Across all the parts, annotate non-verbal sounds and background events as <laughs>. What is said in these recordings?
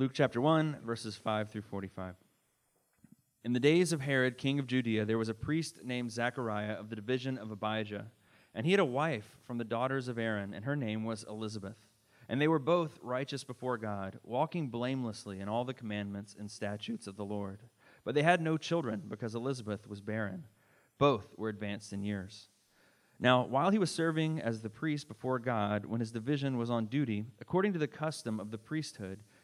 Luke chapter 1, verses 5 through 45. In the days of Herod, king of Judea, there was a priest named Zechariah of the division of Abijah, and he had a wife from the daughters of Aaron, and her name was Elizabeth. And they were both righteous before God, walking blamelessly in all the commandments and statutes of the Lord. But they had no children, because Elizabeth was barren. Both were advanced in years. Now, while he was serving as the priest before God, when his division was on duty, according to the custom of the priesthood,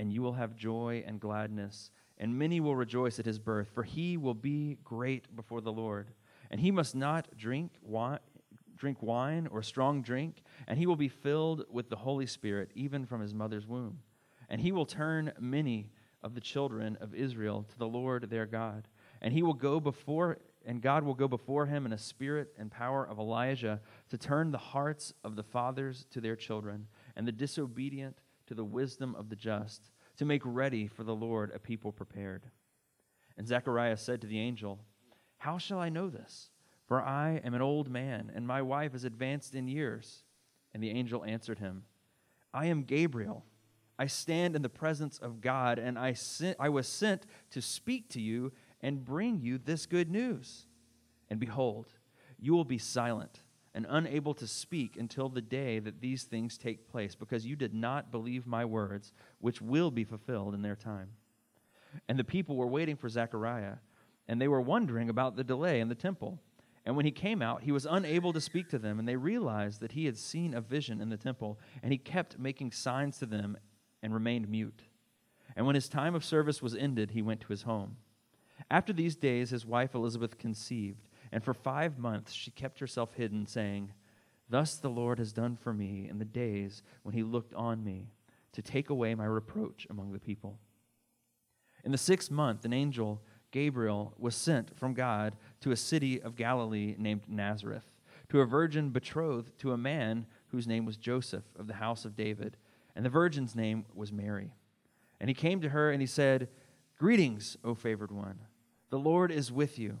And you will have joy and gladness, and many will rejoice at his birth, for he will be great before the Lord. And he must not drink wine, drink wine or strong drink, and he will be filled with the Holy Spirit, even from his mother's womb. And he will turn many of the children of Israel to the Lord their God. And he will go before and God will go before him in a spirit and power of Elijah to turn the hearts of the fathers to their children, and the disobedient to the wisdom of the just, to make ready for the Lord a people prepared. And Zechariah said to the angel, How shall I know this? For I am an old man, and my wife is advanced in years. And the angel answered him, I am Gabriel. I stand in the presence of God, and I, sent, I was sent to speak to you and bring you this good news. And behold, you will be silent and unable to speak until the day that these things take place, because you did not believe my words, which will be fulfilled in their time. And the people were waiting for Zechariah, and they were wondering about the delay in the temple. And when he came out, he was unable to speak to them, and they realized that he had seen a vision in the temple, and he kept making signs to them and remained mute. And when his time of service was ended, he went to his home. After these days, his wife Elizabeth conceived, and for five months she kept herself hidden, saying, Thus the Lord has done for me in the days when he looked on me to take away my reproach among the people. In the sixth month, an angel, Gabriel, was sent from God to a city of Galilee named Nazareth, to a virgin betrothed to a man whose name was Joseph of the house of David, and the virgin's name was Mary. And he came to her and he said, Greetings, O favored one. The Lord is with you.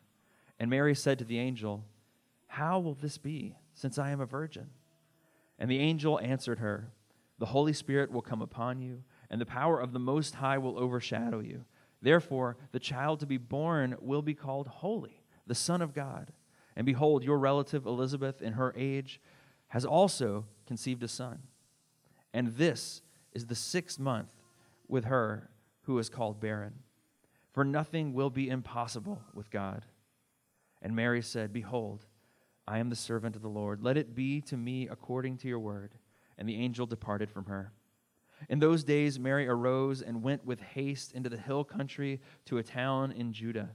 And Mary said to the angel, How will this be, since I am a virgin? And the angel answered her, The Holy Spirit will come upon you, and the power of the Most High will overshadow you. Therefore, the child to be born will be called Holy, the Son of God. And behold, your relative Elizabeth, in her age, has also conceived a son. And this is the sixth month with her who is called barren for nothing will be impossible with God. And Mary said, Behold, I am the servant of the Lord. Let it be to me according to your word. And the angel departed from her. In those days, Mary arose and went with haste into the hill country to a town in Judah.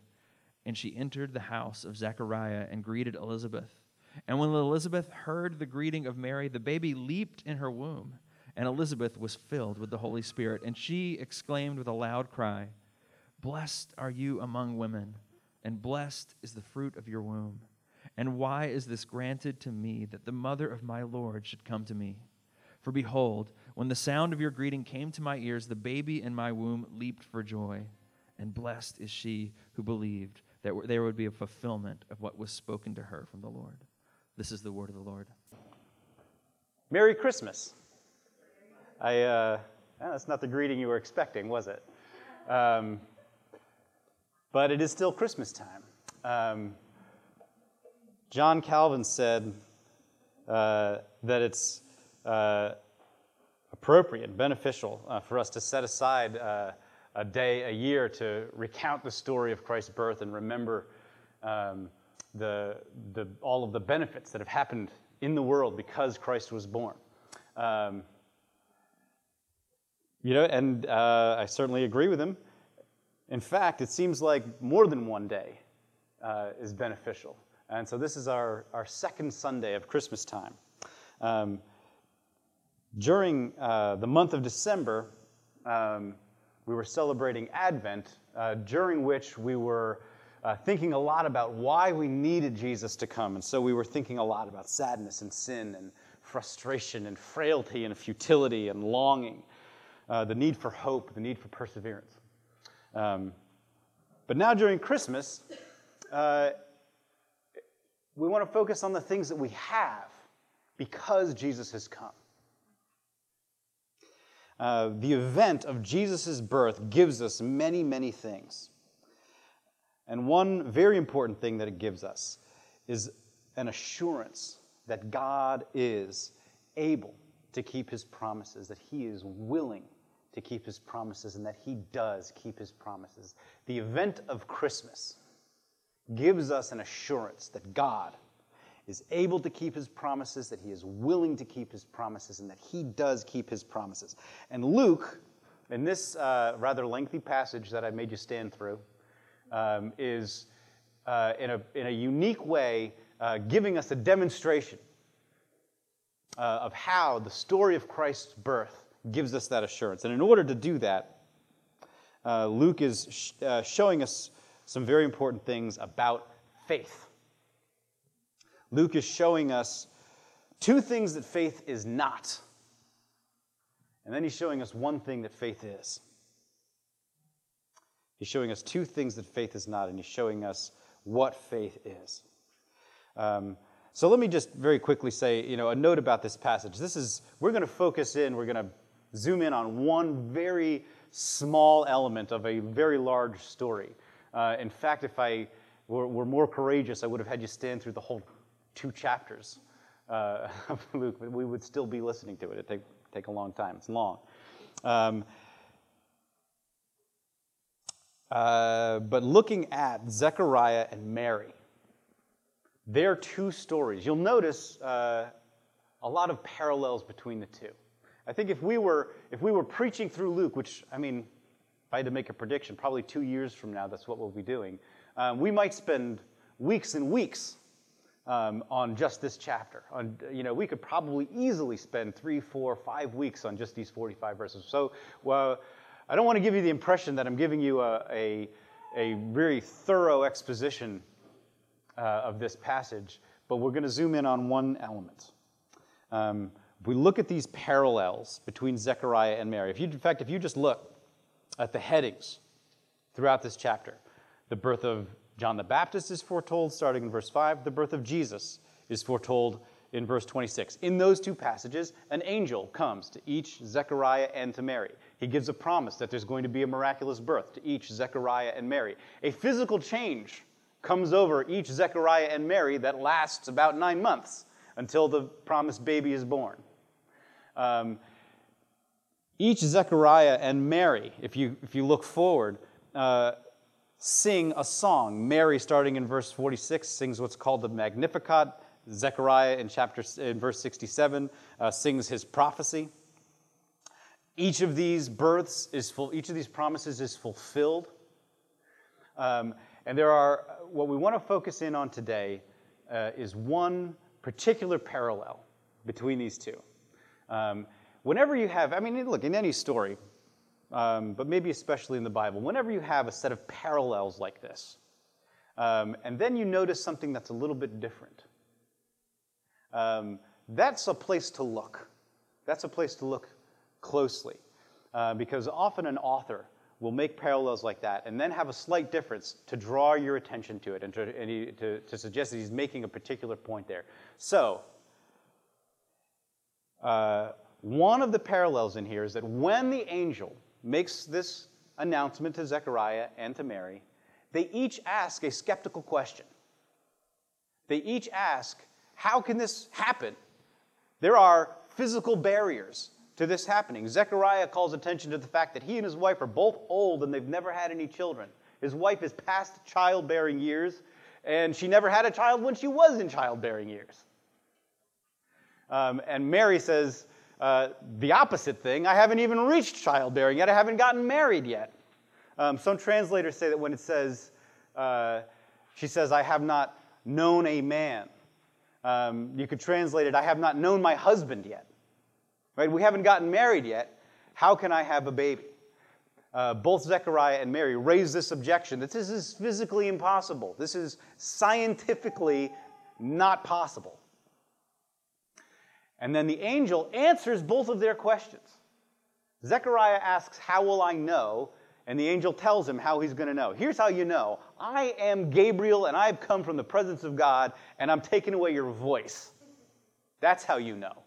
And she entered the house of Zechariah and greeted Elizabeth. And when Elizabeth heard the greeting of Mary, the baby leaped in her womb. And Elizabeth was filled with the Holy Spirit. And she exclaimed with a loud cry, Blessed are you among women, and blessed is the fruit of your womb. And why is this granted to me that the mother of my Lord should come to me? For behold, when the sound of your greeting came to my ears, the baby in my womb leaped for joy. And blessed is she who believed that there would be a fulfillment of what was spoken to her from the Lord. This is the word of the Lord. Merry Christmas. I, uh, that's not the greeting you were expecting, was it? Um, but it is still Christmas time. Um, John Calvin said uh, that it's uh, appropriate, beneficial uh, for us to set aside uh, a day a year to recount the story of Christ's birth and remember um, the, the, all of the benefits that have happened in the world because Christ was born. Um, you know, and uh, I certainly agree with him. In fact, it seems like more than one day uh, is beneficial. And so this is our, our second Sunday of Christmas time. Um, during uh, the month of December, um, we were celebrating Advent, uh, during which we were uh, thinking a lot about why we needed Jesus to come. And so we were thinking a lot about sadness and sin and frustration and frailty and futility and longing, uh, the need for hope, the need for perseverance. Um, but now during Christmas, uh, we want to focus on the things that we have because Jesus has come. Uh, the event of Jesus' birth gives us many, many things. And one very important thing that it gives us is an assurance that God is able to keep his promises, that he is willing to keep his promises, and that he does keep his promises. The event of Christmas gives us an assurance that God is able to keep his promises, that he is willing to keep his promises, and that he does keep his promises. And Luke, in this uh, rather lengthy passage that I made you stand through, um, is uh, in, a, in a unique way uh, giving us a demonstration uh, of how the story of Christ's birth gives us that assurance. And in order to do that, uh, Luke is sh- uh, showing us some very important things about faith. Luke is showing us two things that faith is not. And then he's showing us one thing that faith is. He's showing us two things that faith is not, and he's showing us what faith is. Um, so let me just very quickly say, you know, a note about this passage. This is we're going to focus in. We're going to zoom in on one very small element of a very large story. Uh, in fact, if I were, were, more courageous, I would have had you stand through the whole two chapters uh, <laughs> of Luke, but we would still be listening to it. It'd take, take a long time. It's long. Um, uh, but looking at Zechariah and Mary, their two stories, you'll notice uh, a lot of parallels between the two. I think if we were if we were preaching through Luke, which I mean, if I had to make a prediction, probably two years from now, that's what we'll be doing. Um, we might spend weeks and weeks um, on just this chapter. On you know, we could probably easily spend three, four, five weeks on just these 45 verses. So, well I don't want to give you the impression that I'm giving you a, a, a very thorough exposition uh, of this passage, but we're going to zoom in on one element. Um, we look at these parallels between Zechariah and Mary. If you, in fact, if you just look at the headings throughout this chapter, the birth of John the Baptist is foretold starting in verse 5, the birth of Jesus is foretold in verse 26. In those two passages, an angel comes to each Zechariah and to Mary. He gives a promise that there's going to be a miraculous birth to each Zechariah and Mary. A physical change comes over each Zechariah and Mary that lasts about nine months until the promised baby is born. Um, each Zechariah and Mary, if you, if you look forward, uh, sing a song. Mary, starting in verse 46, sings what's called the Magnificat. Zechariah in chapter in verse 67 uh, sings his prophecy. Each of these births is full, each of these promises is fulfilled. Um, and there are, what we want to focus in on today uh, is one particular parallel between these two. Um, whenever you have, I mean, look, in any story, um, but maybe especially in the Bible, whenever you have a set of parallels like this, um, and then you notice something that's a little bit different, um, that's a place to look. That's a place to look closely. Uh, because often an author will make parallels like that and then have a slight difference to draw your attention to it and to, and he, to, to suggest that he's making a particular point there. So, uh, one of the parallels in here is that when the angel makes this announcement to Zechariah and to Mary, they each ask a skeptical question. They each ask, How can this happen? There are physical barriers to this happening. Zechariah calls attention to the fact that he and his wife are both old and they've never had any children. His wife is past childbearing years, and she never had a child when she was in childbearing years. Um, and Mary says uh, the opposite thing I haven't even reached childbearing yet, I haven't gotten married yet. Um, some translators say that when it says, uh, she says, I have not known a man, um, you could translate it, I have not known my husband yet. Right? We haven't gotten married yet. How can I have a baby? Uh, both Zechariah and Mary raise this objection that this is physically impossible. This is scientifically not possible. And then the angel answers both of their questions. Zechariah asks, How will I know? And the angel tells him how he's going to know. Here's how you know I am Gabriel, and I've come from the presence of God, and I'm taking away your voice. That's how you know.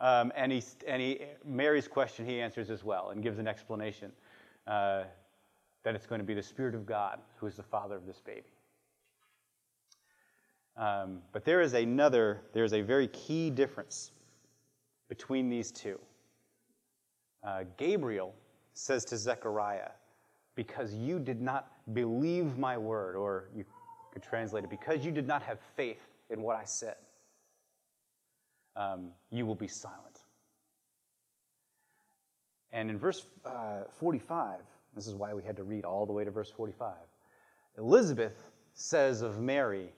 Um, and he, and he, Mary's question he answers as well and gives an explanation uh, that it's going to be the Spirit of God who is the father of this baby. Um, but there is another, there is a very key difference between these two. Uh, Gabriel says to Zechariah, Because you did not believe my word, or you could translate it, because you did not have faith in what I said um, you will be silent. And in verse uh, 45, this is why we had to read all the way to verse 45, Elizabeth says of Mary,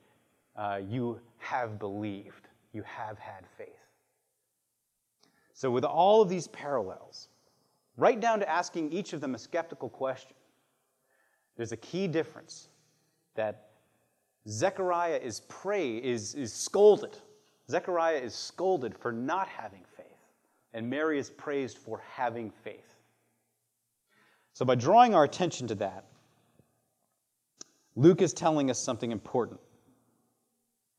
uh, You have believed, you have had faith. So, with all of these parallels, right down to asking each of them a skeptical question, there's a key difference that Zechariah is pray is, is scolded Zechariah is scolded for not having faith, and Mary is praised for having faith. So, by drawing our attention to that, Luke is telling us something important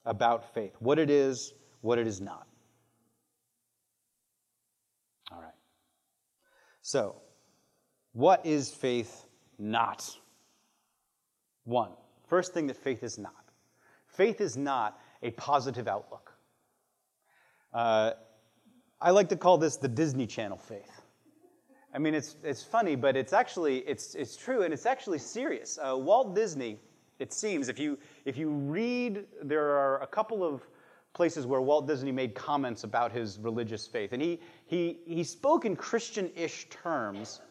about faith what it is, what it is not. All right. So, what is faith not? One, first thing that faith is not faith is not a positive outlook. Uh, I like to call this the Disney Channel faith. I mean, it's, it's funny, but it's actually, it's, it's true, and it's actually serious. Uh, Walt Disney, it seems, if you, if you read, there are a couple of places where Walt Disney made comments about his religious faith. And he, he, he spoke in Christian-ish terms,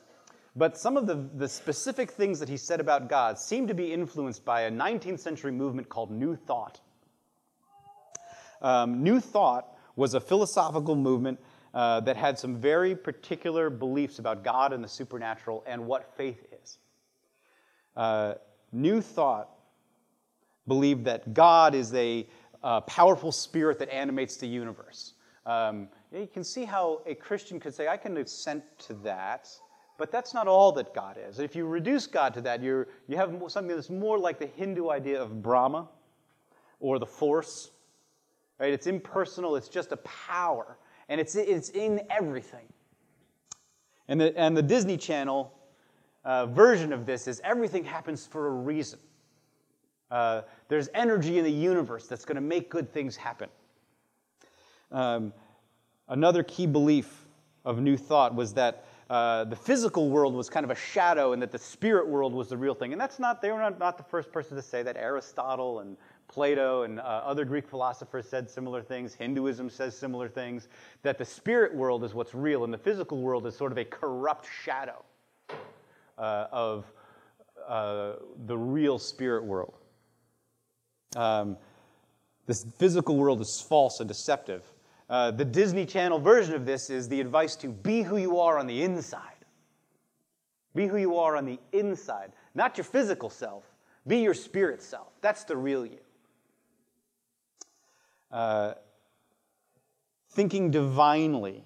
but some of the, the specific things that he said about God seem to be influenced by a 19th century movement called New Thought. Um, New Thought was a philosophical movement uh, that had some very particular beliefs about God and the supernatural and what faith is. Uh, New Thought believed that God is a uh, powerful spirit that animates the universe. Um, you can see how a Christian could say, I can assent to that, but that's not all that God is. If you reduce God to that, you're, you have something that's more like the Hindu idea of Brahma or the force Right? It's impersonal, it's just a power, and it's, it's in everything. And the, and the Disney Channel uh, version of this is everything happens for a reason. Uh, there's energy in the universe that's going to make good things happen. Um, another key belief of New Thought was that uh, the physical world was kind of a shadow and that the spirit world was the real thing. And that's not, they were not, not the first person to say that. Aristotle and Plato and uh, other Greek philosophers said similar things. Hinduism says similar things. That the spirit world is what's real, and the physical world is sort of a corrupt shadow uh, of uh, the real spirit world. Um, this physical world is false and deceptive. Uh, the Disney Channel version of this is the advice to be who you are on the inside. Be who you are on the inside, not your physical self. Be your spirit self. That's the real you. Uh, thinking divinely,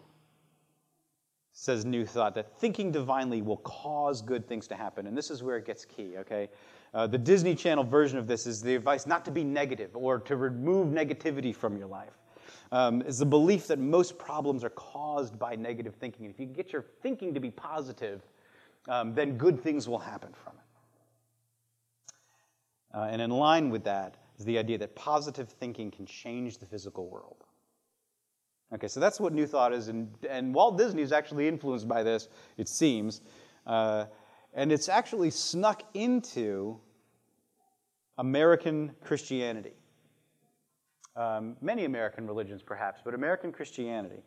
says New Thought, that thinking divinely will cause good things to happen. And this is where it gets key, okay? Uh, the Disney Channel version of this is the advice not to be negative or to remove negativity from your life. Um, is the belief that most problems are caused by negative thinking. And if you get your thinking to be positive, um, then good things will happen from it. Uh, and in line with that, is the idea that positive thinking can change the physical world. Okay, so that's what New Thought is, and, and Walt Disney is actually influenced by this, it seems. Uh, and it's actually snuck into American Christianity. Um, many American religions, perhaps, but American Christianity,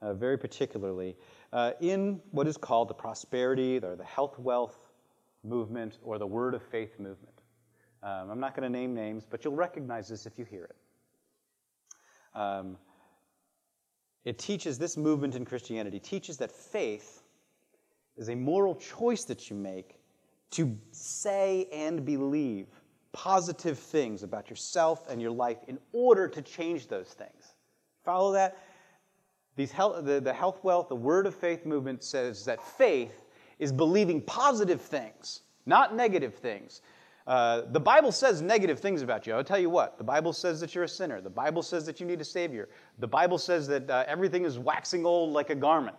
uh, very particularly, uh, in what is called the prosperity or the health wealth movement or the word of faith movement. Um, I'm not going to name names, but you'll recognize this if you hear it. Um, it teaches this movement in Christianity teaches that faith is a moral choice that you make to say and believe positive things about yourself and your life in order to change those things. Follow that? These health, the, the health wealth, the word of faith movement says that faith is believing positive things, not negative things. Uh, the Bible says negative things about you. I'll tell you what. The Bible says that you're a sinner. The Bible says that you need a Savior. The Bible says that uh, everything is waxing old like a garment.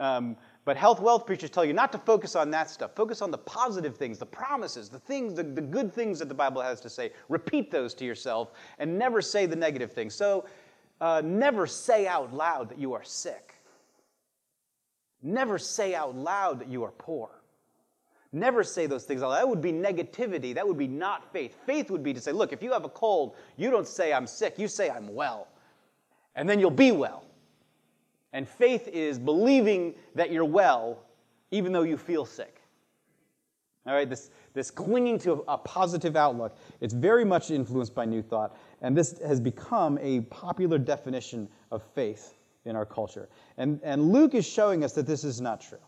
Um, but health wealth preachers tell you not to focus on that stuff. Focus on the positive things, the promises, the things, the, the good things that the Bible has to say. Repeat those to yourself and never say the negative things. So uh, never say out loud that you are sick. Never say out loud that you are poor. Never say those things. That would be negativity. That would be not faith. Faith would be to say, look, if you have a cold, you don't say I'm sick, you say I'm well. And then you'll be well. And faith is believing that you're well even though you feel sick. All right, this, this clinging to a positive outlook, it's very much influenced by New Thought, and this has become a popular definition of faith in our culture. And, and Luke is showing us that this is not true.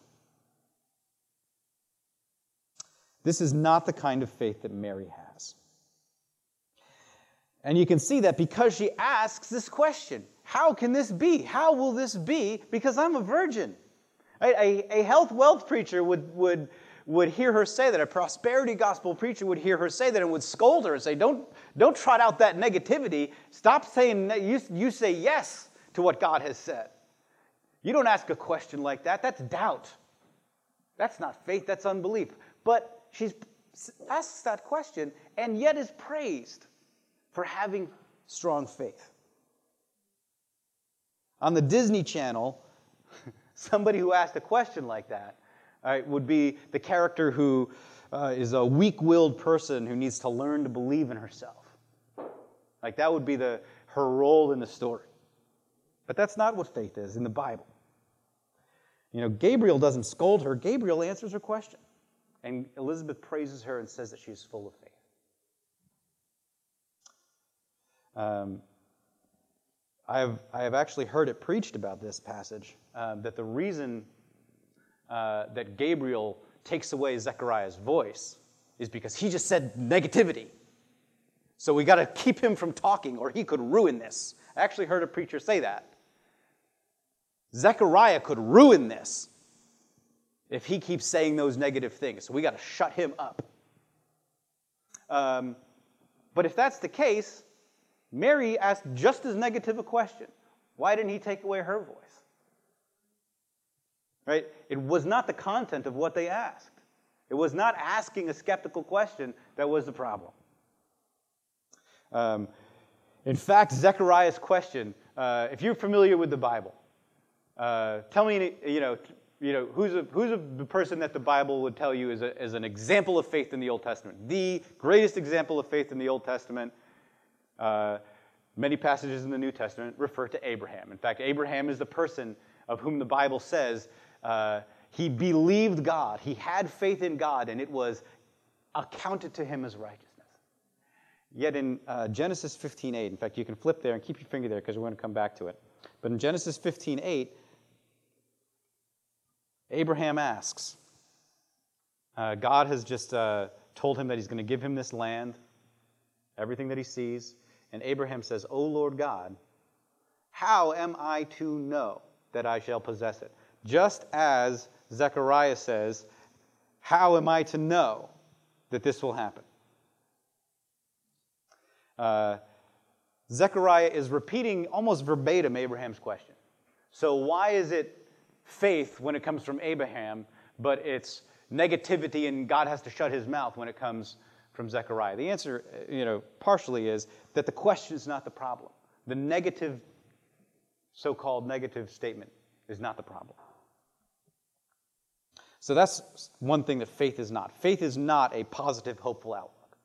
This is not the kind of faith that Mary has. And you can see that because she asks this question how can this be? How will this be? Because I'm a virgin. A, a, a, health wealth preacher would, would, would hear her say that. A prosperity gospel preacher would hear her say that and would scold her and say, Don't, don't trot out that negativity. Stop saying. You, you say yes to what God has said. You don't ask a question like that. That's doubt. That's not faith, that's unbelief. But she asks that question and yet is praised for having strong faith. On the Disney Channel, <laughs> somebody who asked a question like that right, would be the character who uh, is a weak willed person who needs to learn to believe in herself. Like that would be the, her role in the story. But that's not what faith is in the Bible. You know, Gabriel doesn't scold her, Gabriel answers her question. And Elizabeth praises her and says that she is full of faith. Um, I have, I have actually heard it preached about this passage um, that the reason uh, that Gabriel takes away Zechariah's voice is because he just said negativity. So we got to keep him from talking or he could ruin this. I actually heard a preacher say that. Zechariah could ruin this if he keeps saying those negative things. So we got to shut him up. Um, but if that's the case, Mary asked just as negative a question. Why didn't he take away her voice? Right? It was not the content of what they asked. It was not asking a skeptical question that was the problem. Um, in fact, Zechariah's question, uh, if you're familiar with the Bible, uh, tell me, you know, you know who's, a, who's a, person that the Bible would tell you is, a, is an example of faith in the Old Testament? The greatest example of faith in the Old Testament uh, many passages in the New Testament refer to Abraham. In fact, Abraham is the person of whom the Bible says uh, he believed God, he had faith in God, and it was accounted to him as righteousness. Yet in uh, Genesis 15:8, in fact, you can flip there and keep your finger there because we're going to come back to it. But in Genesis 15:8, Abraham asks, uh, God has just uh, told him that he's going to give him this land, everything that he sees. And Abraham says, O Lord God, how am I to know that I shall possess it? Just as Zechariah says, How am I to know that this will happen? Uh, Zechariah is repeating almost verbatim Abraham's question. So, why is it faith when it comes from Abraham, but it's negativity and God has to shut his mouth when it comes from Zechariah? The answer, uh, you know, partially is that the question is not the problem. The negative so called negative statement is not the problem. So that's one thing that faith is not. Faith is not a positive, hopeful outlook.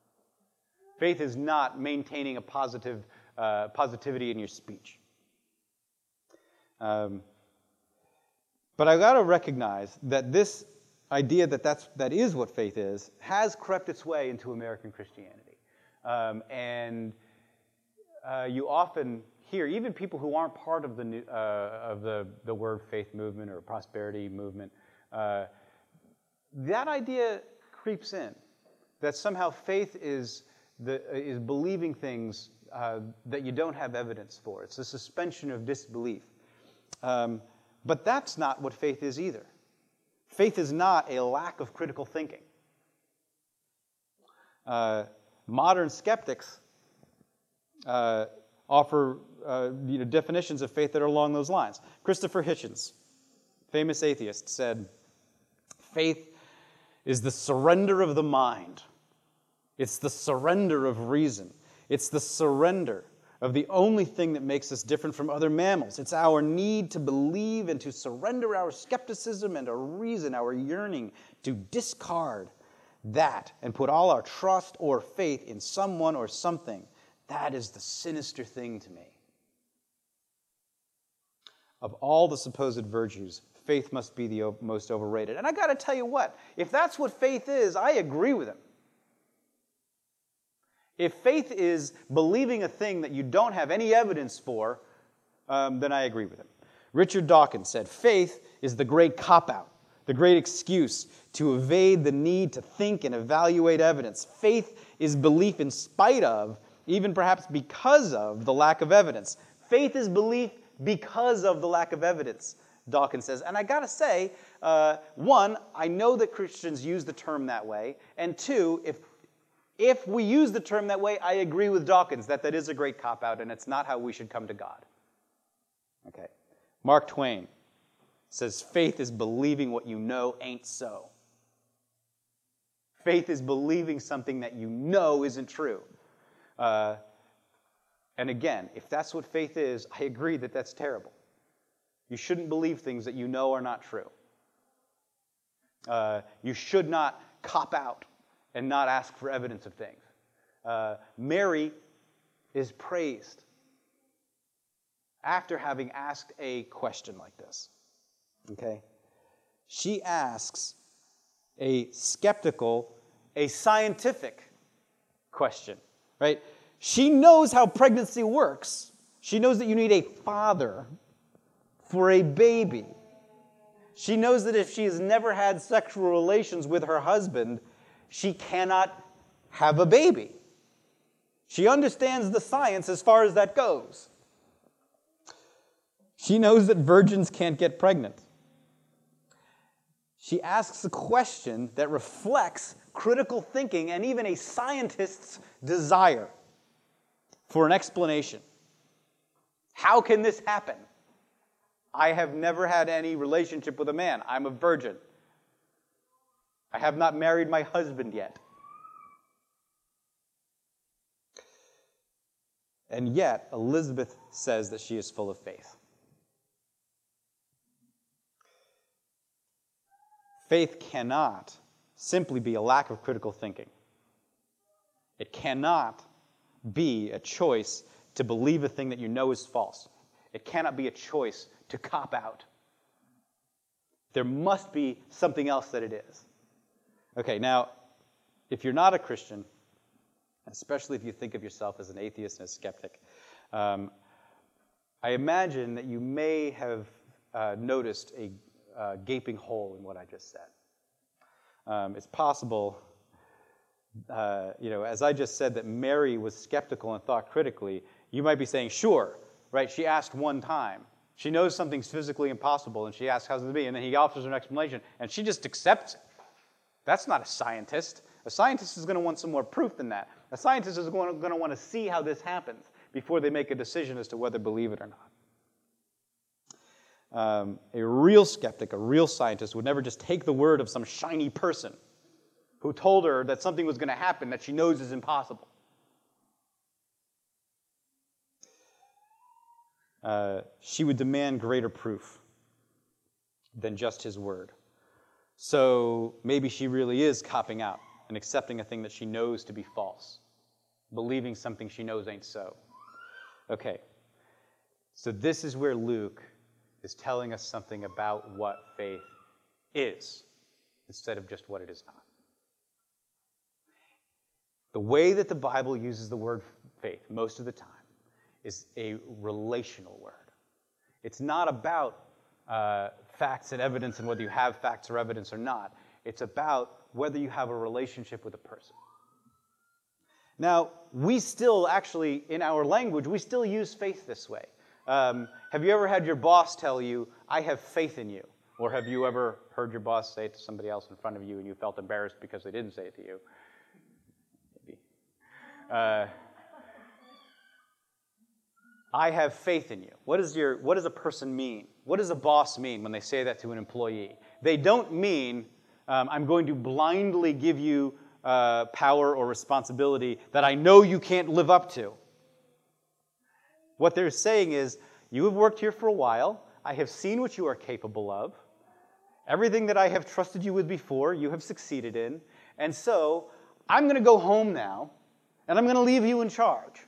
Faith is not maintaining a positive uh, positivity in your speech. Um, but I got to recognize that this idea that that's, that is what faith is has crept its way into American Christianity. Um, and uh, you often hear, even people who aren't part of the, new, uh, of the, the word faith movement or prosperity movement, uh, that idea creeps in that somehow faith is, the, is believing things uh, that you don't have evidence for. It's a suspension of disbelief. Um, but that's not what faith is either. Faith is not a lack of critical thinking. Uh, modern skeptics uh, offer uh, you know, definitions of faith that are along those lines. Christopher Hitchens, famous atheist, said, Faith is the surrender of the mind, it's the surrender of reason, it's the surrender of the only thing that makes us different from other mammals. It's our need to believe and to surrender our skepticism and our reason, our yearning to discard that and put all our trust or faith in someone or something. That is the sinister thing to me. Of all the supposed virtues, faith must be the most overrated. And I got to tell you what, if that's what faith is, I agree with him. If faith is believing a thing that you don't have any evidence for, um, then I agree with him. Richard Dawkins said, Faith is the great cop out, the great excuse to evade the need to think and evaluate evidence. Faith is belief in spite of, even perhaps because of, the lack of evidence. Faith is belief because of the lack of evidence, Dawkins says. And I gotta say, uh, one, I know that Christians use the term that way. And two, if if we use the term that way, I agree with Dawkins that that is a great cop out and it's not how we should come to God. Okay. Mark Twain says faith is believing what you know ain't so. Faith is believing something that you know isn't true. Uh, and again, if that's what faith is, I agree that that's terrible. You shouldn't believe things that you know are not true. Uh, you should not cop out and not ask for evidence of things. Uh, Mary is praised after having asked a question like this. Okay? She asks a skeptical, a scientific question, right? She knows how pregnancy works. She knows that you need a father for a baby. She knows that if she has never had sexual relations with her husband, she cannot have a baby. She understands the science as far as that goes. She knows that virgins can't get pregnant. She asks a question that reflects critical thinking and even a scientist's desire for an explanation. How can this happen? I have never had any relationship with a man. I'm a virgin. I have not married my husband yet. And yet, Elizabeth says that she is full of faith. Faith cannot simply be a lack of critical thinking. It cannot be a choice to believe a thing that you know is false. It cannot be a choice to cop out. There must be something else that it is. Okay, now, if you're not a Christian, especially if you think of yourself as an atheist and a skeptic, um, I imagine that you may have uh, noticed a uh, gaping hole in what I just said. Um, it's possible, uh, you know, as I just said, that Mary was skeptical and thought critically. You might be saying, sure, right? She asked one time. She knows something's physically impossible, and she asks, how's it be? And then he offers her an explanation, and she just accepts it. That's not a scientist. A scientist is going to want some more proof than that. A scientist is going to, want to see how this happens before they make a decision as to whether to believe it or not. Um, a real skeptic, a real scientist, would never just take the word of some shiny person who told her that something was going to happen that she knows is impossible. uh, she would demand greater proof than just his word. So maybe she really is copping out and accepting a thing that she knows to be false, believing something she knows ain't so. Okay, so this is where Luke is telling us something about what faith is instead of just what it is not. The way that the Bible uses the word faith most of the time is a relational word. It's not about uh, facts and evidence and whether you have facts or evidence or not. It's about whether you have a relationship with a person. Now, we still actually, in our language, we still use faith this way. Um, have you ever had your boss tell you, I have faith in you? Or have you ever heard your boss say it to somebody else in front of you and you felt embarrassed because they didn't say it to you? Maybe. Uh, I have faith in you. What, is your, what does a person mean? What does a boss mean when they say that to an employee? They don't mean, um, I'm going to blindly give you uh, power or responsibility that I know you can't live up to. What they're saying is, you have worked here for a while. I have seen what you are capable of. Everything that I have trusted you with before, you have succeeded in. And so, I'm going to go home now, and I'm going to leave you in charge.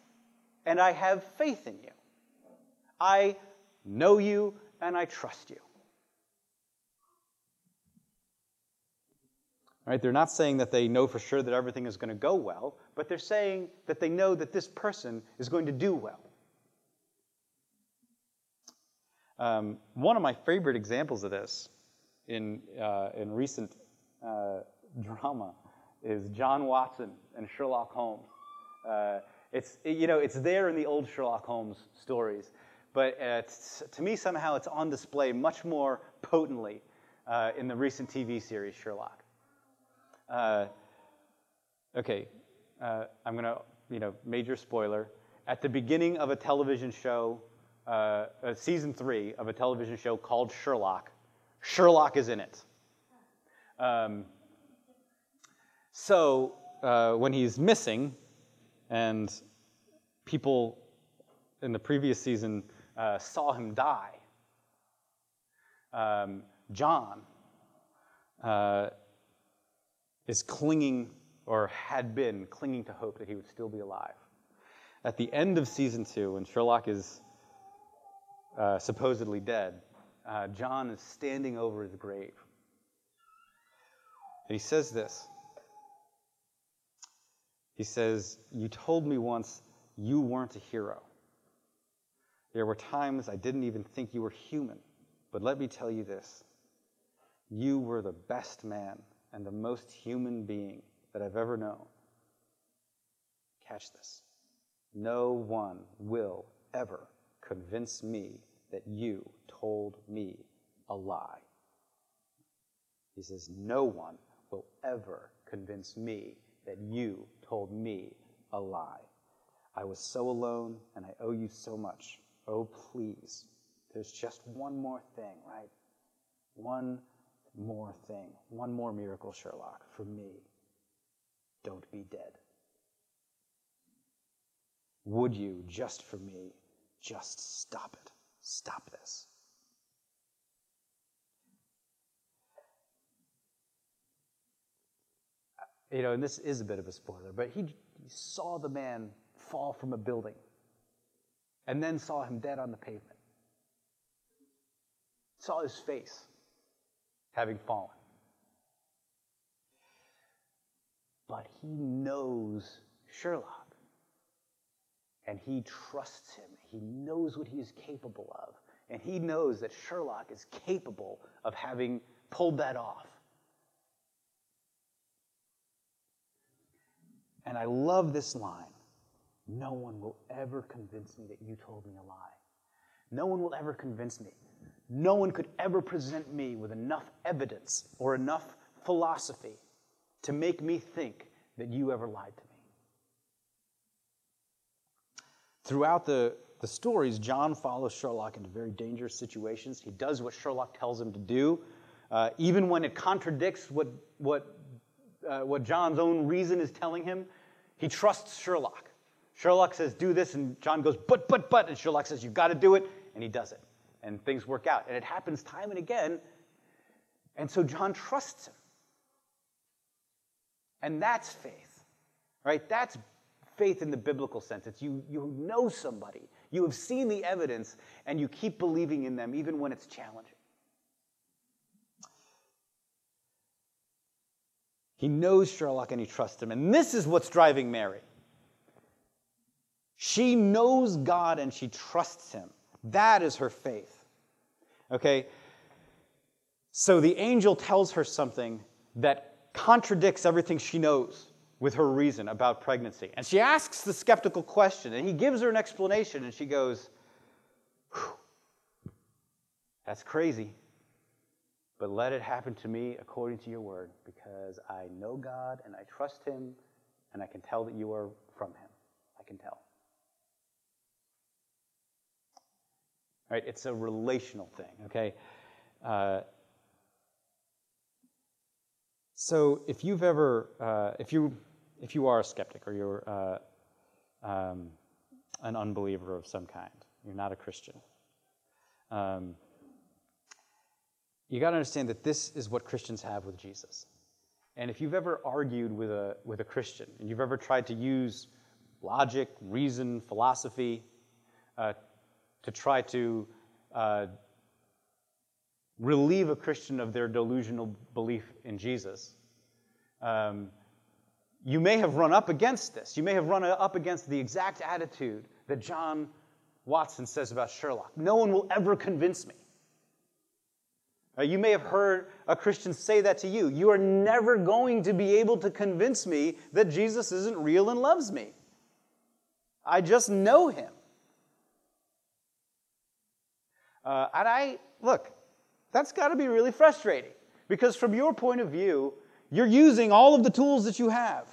And I have faith in you. I know you and I trust you. Right? They're not saying that they know for sure that everything is going to go well, but they're saying that they know that this person is going to do well. Um, one of my favorite examples of this in, uh, in recent uh, drama is John Watson and Sherlock Holmes. Uh, it's, you know, it's there in the old Sherlock Holmes stories but to me, somehow it's on display much more potently uh, in the recent TV series Sherlock. Uh, okay, uh, I'm to, you know, major spoiler. At the beginning of a television show, uh, season three of a television show called Sherlock, Sherlock is in it. Um, so uh, when he's missing, and people in the previous season uh, saw him die. Um, John uh, is clinging, or had been clinging to hope that he would still be alive. At the end of season two, when Sherlock is uh, supposedly dead, uh, John is standing over his grave. And he says this. He says, You told me once you weren't a hero. There were times I didn't even think you were human. But let me tell you this you were the best man and the most human being that I've ever known. Catch this. No one will ever convince me that you told me a lie. He says, No one will ever convince me that you told me a lie. I was so alone and I owe you so much. Oh, please, there's just one more thing, right? One more thing. One more miracle, Sherlock, for me. Don't be dead. Would you, just for me, just stop it? Stop this. You know, and this is a bit of a spoiler, but he saw the man fall from a building and then saw him dead on the pavement. Saw his face having fallen. But he knows Sherlock. And he trusts him. He knows what he is capable of. And he knows that Sherlock is capable of having pulled that off. And I love this line no one will ever convince me that you told me a lie. No one will ever convince me. No one could ever present me with enough evidence or enough philosophy to make me think that you ever lied to me. Throughout the, the stories, John follows Sherlock into very dangerous situations. He does what Sherlock tells him to do, uh, even when it contradicts what, what, uh, what John's own reason is telling him. He trusts Sherlock. Sherlock says, do this, and John goes, but, but, but, and Sherlock says, you've got to do it, and he does it. And things work out. And it happens time and again. And so John trusts him. And that's faith, right? That's faith in the biblical sense. It's you, you know somebody, you have seen the evidence, and you keep believing in them even when it's challenging. He knows Sherlock and he trusts him. And this is what's driving Mary. She knows God and she trusts him. That is her faith. Okay? So the angel tells her something that contradicts everything she knows with her reason about pregnancy. And she asks the skeptical question, and he gives her an explanation, and she goes, That's crazy. But let it happen to me according to your word, because I know God and I trust him, and I can tell that you are from him. I can tell. Right? It's a relational thing, okay? Uh, so if you've ever, uh, if you if you are a skeptic or you're uh, um, an unbeliever of some kind, you're not a Christian. Um, you got to understand that this is what Christians have with Jesus. And if you've ever argued with a, with a Christian, and you've ever tried to use logic, reason, philosophy uh, to try to uh, relieve a Christian of their delusional belief in Jesus, um, you may have run up against this. You may have run up against the exact attitude that John Watson says about Sherlock. No one will ever convince me. Uh, you may have heard a Christian say that to you. You are never going to be able to convince me that Jesus isn't real and loves me. I just know him. Uh, and I, look, that's got to be really frustrating because from your point of view, you're using all of the tools that you have.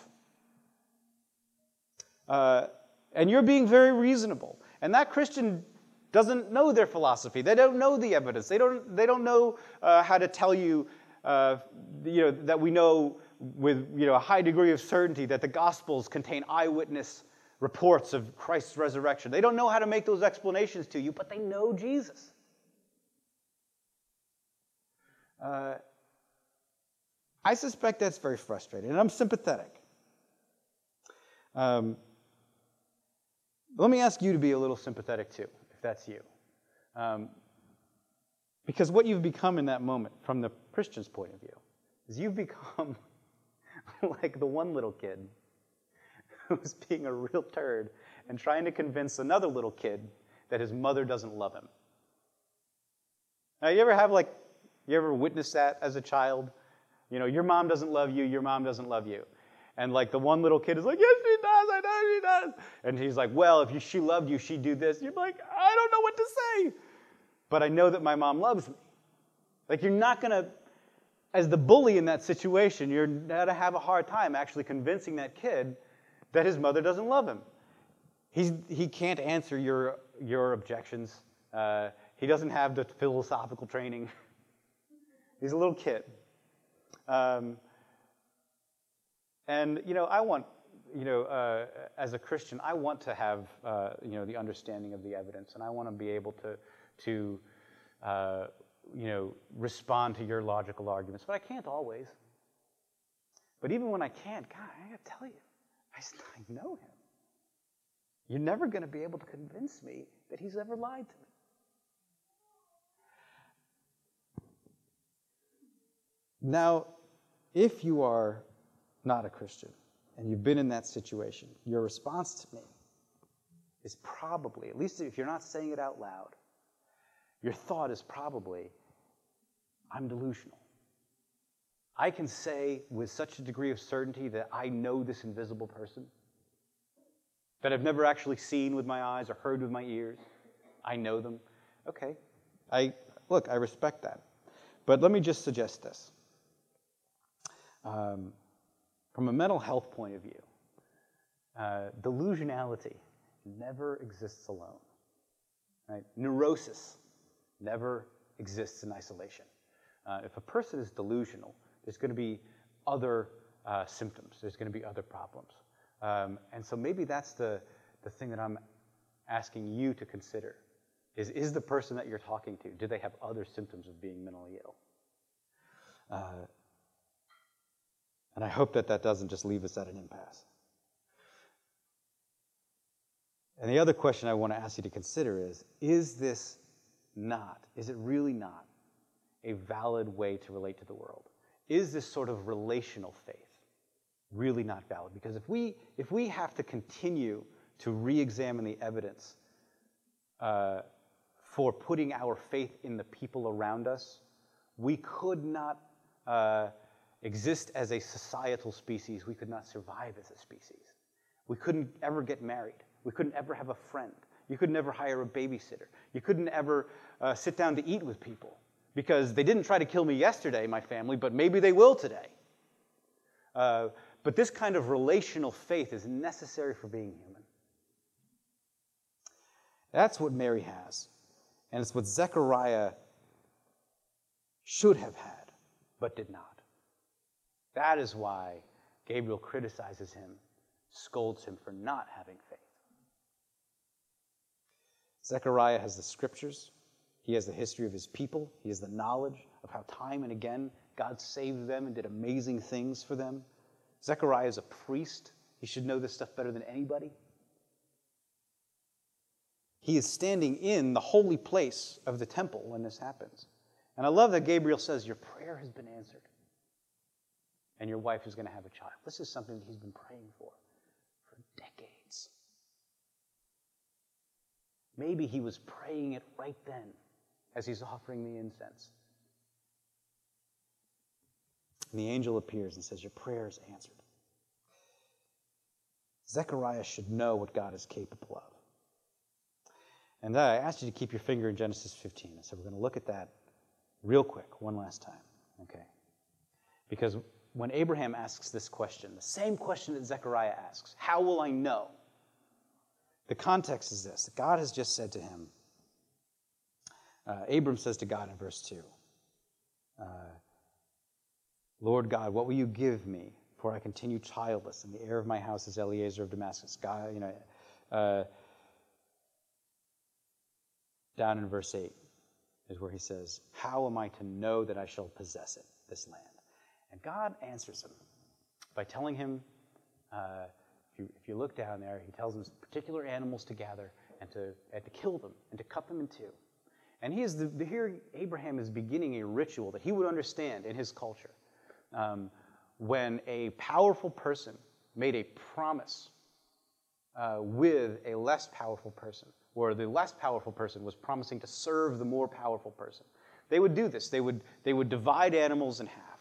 Uh, and you're being very reasonable. And that Christian doesn't know their philosophy. They don't know the evidence. They don't, they don't know uh, how to tell you, uh, you know, that we know with you know, a high degree of certainty that the Gospels contain eyewitness reports of Christ's resurrection. They don't know how to make those explanations to you, but they know Jesus. Uh, I suspect that's very frustrating, and I'm sympathetic. Um, let me ask you to be a little sympathetic too, if that's you. Um, because what you've become in that moment, from the Christian's point of view, is you've become <laughs> like the one little kid <laughs> who's being a real turd and trying to convince another little kid that his mother doesn't love him. Now, you ever have like, you ever witnessed that as a child? You know, your mom doesn't love you, your mom doesn't love you. And like the one little kid is like, yes, she does, I know she does. And he's like, well, if she loved you, she'd do this. You're like, I don't know what to say. But I know that my mom loves me. Like you're not going to, as the bully in that situation, you're going to have a hard time actually convincing that kid that his mother doesn't love him. He's, he can't answer your, your objections. Uh, he doesn't have the philosophical training. <laughs> He's a little kid. Um, and, you know, I want, you know, uh, as a Christian, I want to have, uh, you know, the understanding of the evidence, and I want to be able to, to uh, you know, respond to your logical arguments, but I can't always. But even when I can't, God, I got to tell you, I, <laughs> I know him. You're never to be able to convince me that he's ever lied to me. Now, if you are not a Christian and you've been in that situation, your response to me is probably, at least if you're not saying it out loud, your thought is probably, I'm delusional. I can say with such a degree of certainty that I know this invisible person that I've never actually seen with my eyes or heard with my ears. I know them. Okay. I look, I respect that. But let me just suggest this. Um, from a mental health point of view, uh, delusionality never exists alone. Right? Neurosis never exists in isolation. Uh, if a person is delusional, there's going to be other uh, symptoms, there's going to be other problems. Um, and so maybe that's the, the thing that I'm asking you to consider is is the person that you're talking to, do they have other symptoms of being mentally ill? Uh, and I hope that that doesn't just leave us at an impasse. And the other question I want to ask you to consider is is this not, is it really not a valid way to relate to the world? Is this sort of relational faith really not valid? Because if we, if we have to continue to re examine the evidence uh, for putting our faith in the people around us, we could not uh, exist as a societal species. We could not survive as a species. We couldn't ever get married. We couldn't ever have a friend. You could never hire a babysitter. You couldn't ever uh, sit down to eat with people because they didn't try to kill me yesterday, my family, but maybe they will today. Uh, but this kind of relational faith is necessary for being human. That's what Mary has. And it's what Zechariah should have had, but did not. That is why Gabriel criticizes him, scolds him for not having faith. Zechariah has the scriptures, he has the history of his people, he has the knowledge of how time and again God saved them and did amazing things for them. Zechariah is a priest, he should know this stuff better than anybody. He is standing in the holy place of the temple when this happens. And I love that Gabriel says, Your prayer has been answered. And your wife is going to have a child. This is something that he's been praying for for decades. Maybe he was praying it right then as he's offering the incense. And the angel appears and says, Your prayer is answered. Zechariah should know what God is capable of. And uh, I asked you to keep your finger in Genesis 15. So we're going to look at that real quick, one last time. Okay? Because when Abraham asks this question, the same question that Zechariah asks, How will I know? The context is this God has just said to him, uh, Abram says to God in verse 2, uh, Lord God, what will you give me? For I continue childless, and the heir of my house is Eliezer of Damascus. God, you know, uh, down in verse 8 is where he says, How am I to know that I shall possess it, this land? And God answers him by telling him, uh, if you, if you look down there, he tells them particular animals to gather and to, and to kill them and to cut them in two. And he is the, the, here Abraham is beginning a ritual that he would understand in his culture. Um, when a powerful person made a promise uh, with a less powerful person, or the less powerful person was promising to serve the more powerful person, they would do this. They would, they would divide animals in half,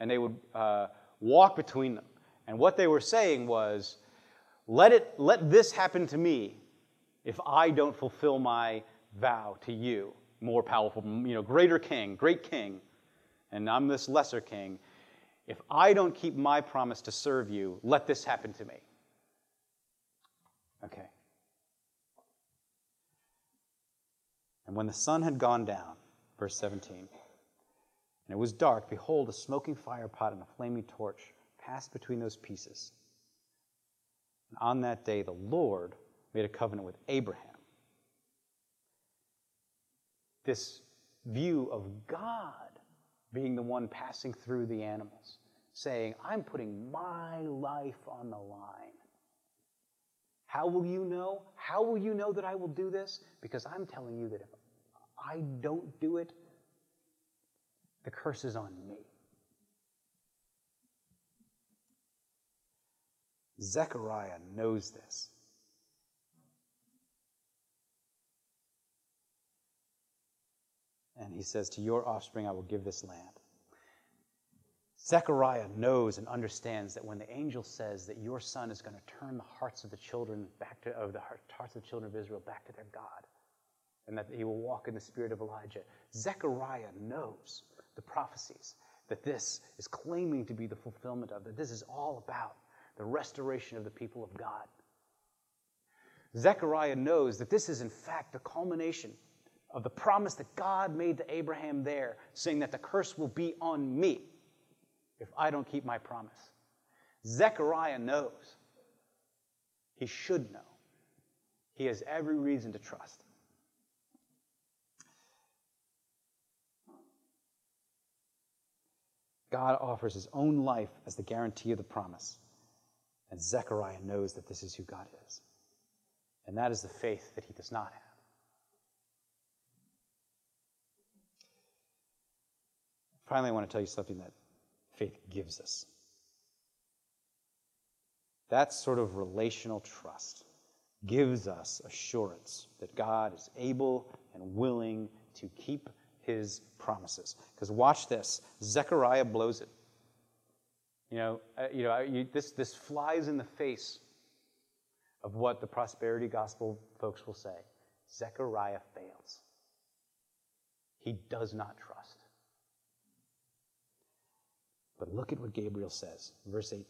and they would uh, walk between them. And what they were saying was, let, it, let this happen to me if I don't fulfill my vow to you, more powerful, you know, greater king, great king, and I'm this lesser king. If I don't keep my promise to serve you, let this happen to me. Okay. And when the sun had gone down, verse 17, and it was dark, behold, a smoking fire pot and a flaming torch passed between those pieces. And on that day, the Lord made a covenant with Abraham. This view of God being the one passing through the animals, saying, I'm putting my life on the line. How will you know? How will you know that I will do this? Because I'm telling you that if I don't do it, the curse is on me. Zechariah knows this. And he says, To your offspring I will give this land. Zechariah knows and understands that when the angel says that your son is going to turn the hearts of the children back to of the hearts of the children of Israel back to their God, and that he will walk in the spirit of Elijah, Zechariah knows the prophecies that this is claiming to be the fulfillment of, that this is all about the restoration of the people of God. Zechariah knows that this is, in fact, the culmination of the promise that God made to Abraham there, saying that the curse will be on me if I don't keep my promise. Zechariah knows. He should know. He has every reason to trust. God offers his own life as the guarantee of the promise. And Zechariah knows that this is who God is. And that is the faith that he does not have. Finally, I want to tell you something that faith gives us. That sort of relational trust gives us assurance that God is able and willing to keep his promises. Because watch this Zechariah blows it. You know, uh, you know you, this, this flies in the face of what the prosperity gospel folks will say. Zechariah fails. He does not trust. But look at what Gabriel says, verse 18.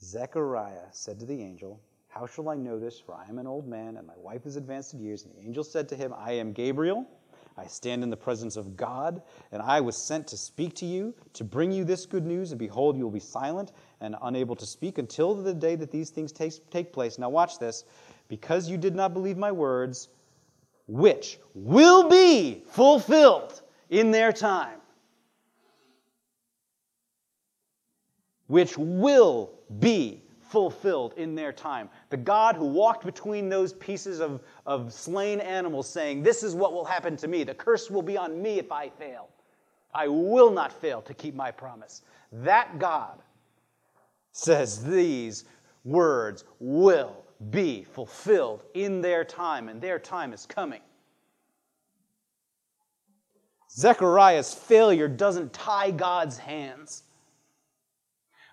Zechariah said to the angel, How shall I know this? For I am an old man, and my wife is advanced in years. And the angel said to him, I am Gabriel. I stand in the presence of God, and I was sent to speak to you, to bring you this good news. And behold, you will be silent and unable to speak until the day that these things take, take place. Now, watch this. Because you did not believe my words, which will be fulfilled in their time. Which will be fulfilled in their time. The God who walked between those pieces of, of slain animals, saying, This is what will happen to me. The curse will be on me if I fail. I will not fail to keep my promise. That God says these words will be fulfilled in their time, and their time is coming. Zechariah's failure doesn't tie God's hands.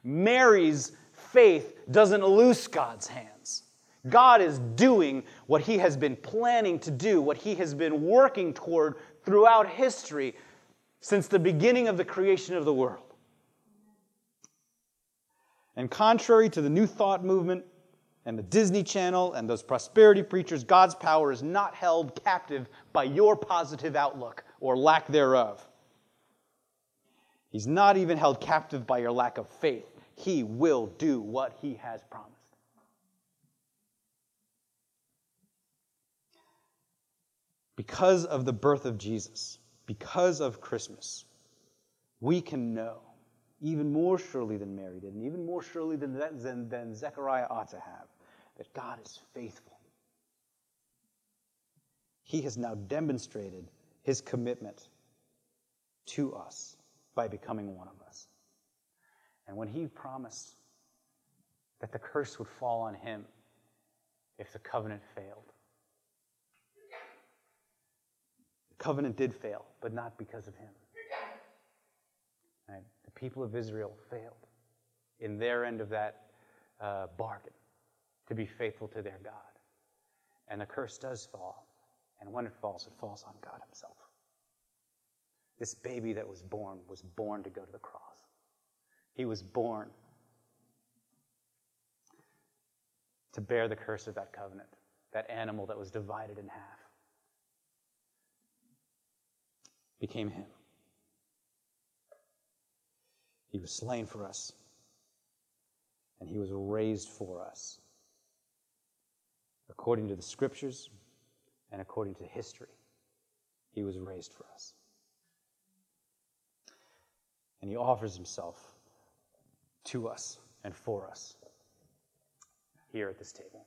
Mary's faith doesn't loose God's hands. God is doing what he has been planning to do, what he has been working toward throughout history since the beginning of the creation of the world. And contrary to the New Thought movement and the Disney Channel and those prosperity preachers, God's power is not held captive by your positive outlook or lack thereof. He's not even held captive by your lack of faith. He will do what He has promised. Because of the birth of Jesus, because of Christmas, we can know even more surely than Mary did, and even more surely than, than, than Zechariah ought to have, that God is faithful. He has now demonstrated his commitment to us by becoming one of us. And when he promised that the curse would fall on him if the covenant failed, the covenant did fail, but not because of him. Right? The people of Israel failed in their end of that uh, bargain to be faithful to their God. And the curse does fall. And when it falls, it falls on God Himself. This baby that was born was born to go to the cross. He was born to bear the curse of that covenant, that animal that was divided in half. Became Him. He was slain for us, and He was raised for us, according to the scriptures and according to history. He was raised for us. And He offers Himself to us and for us here at this table.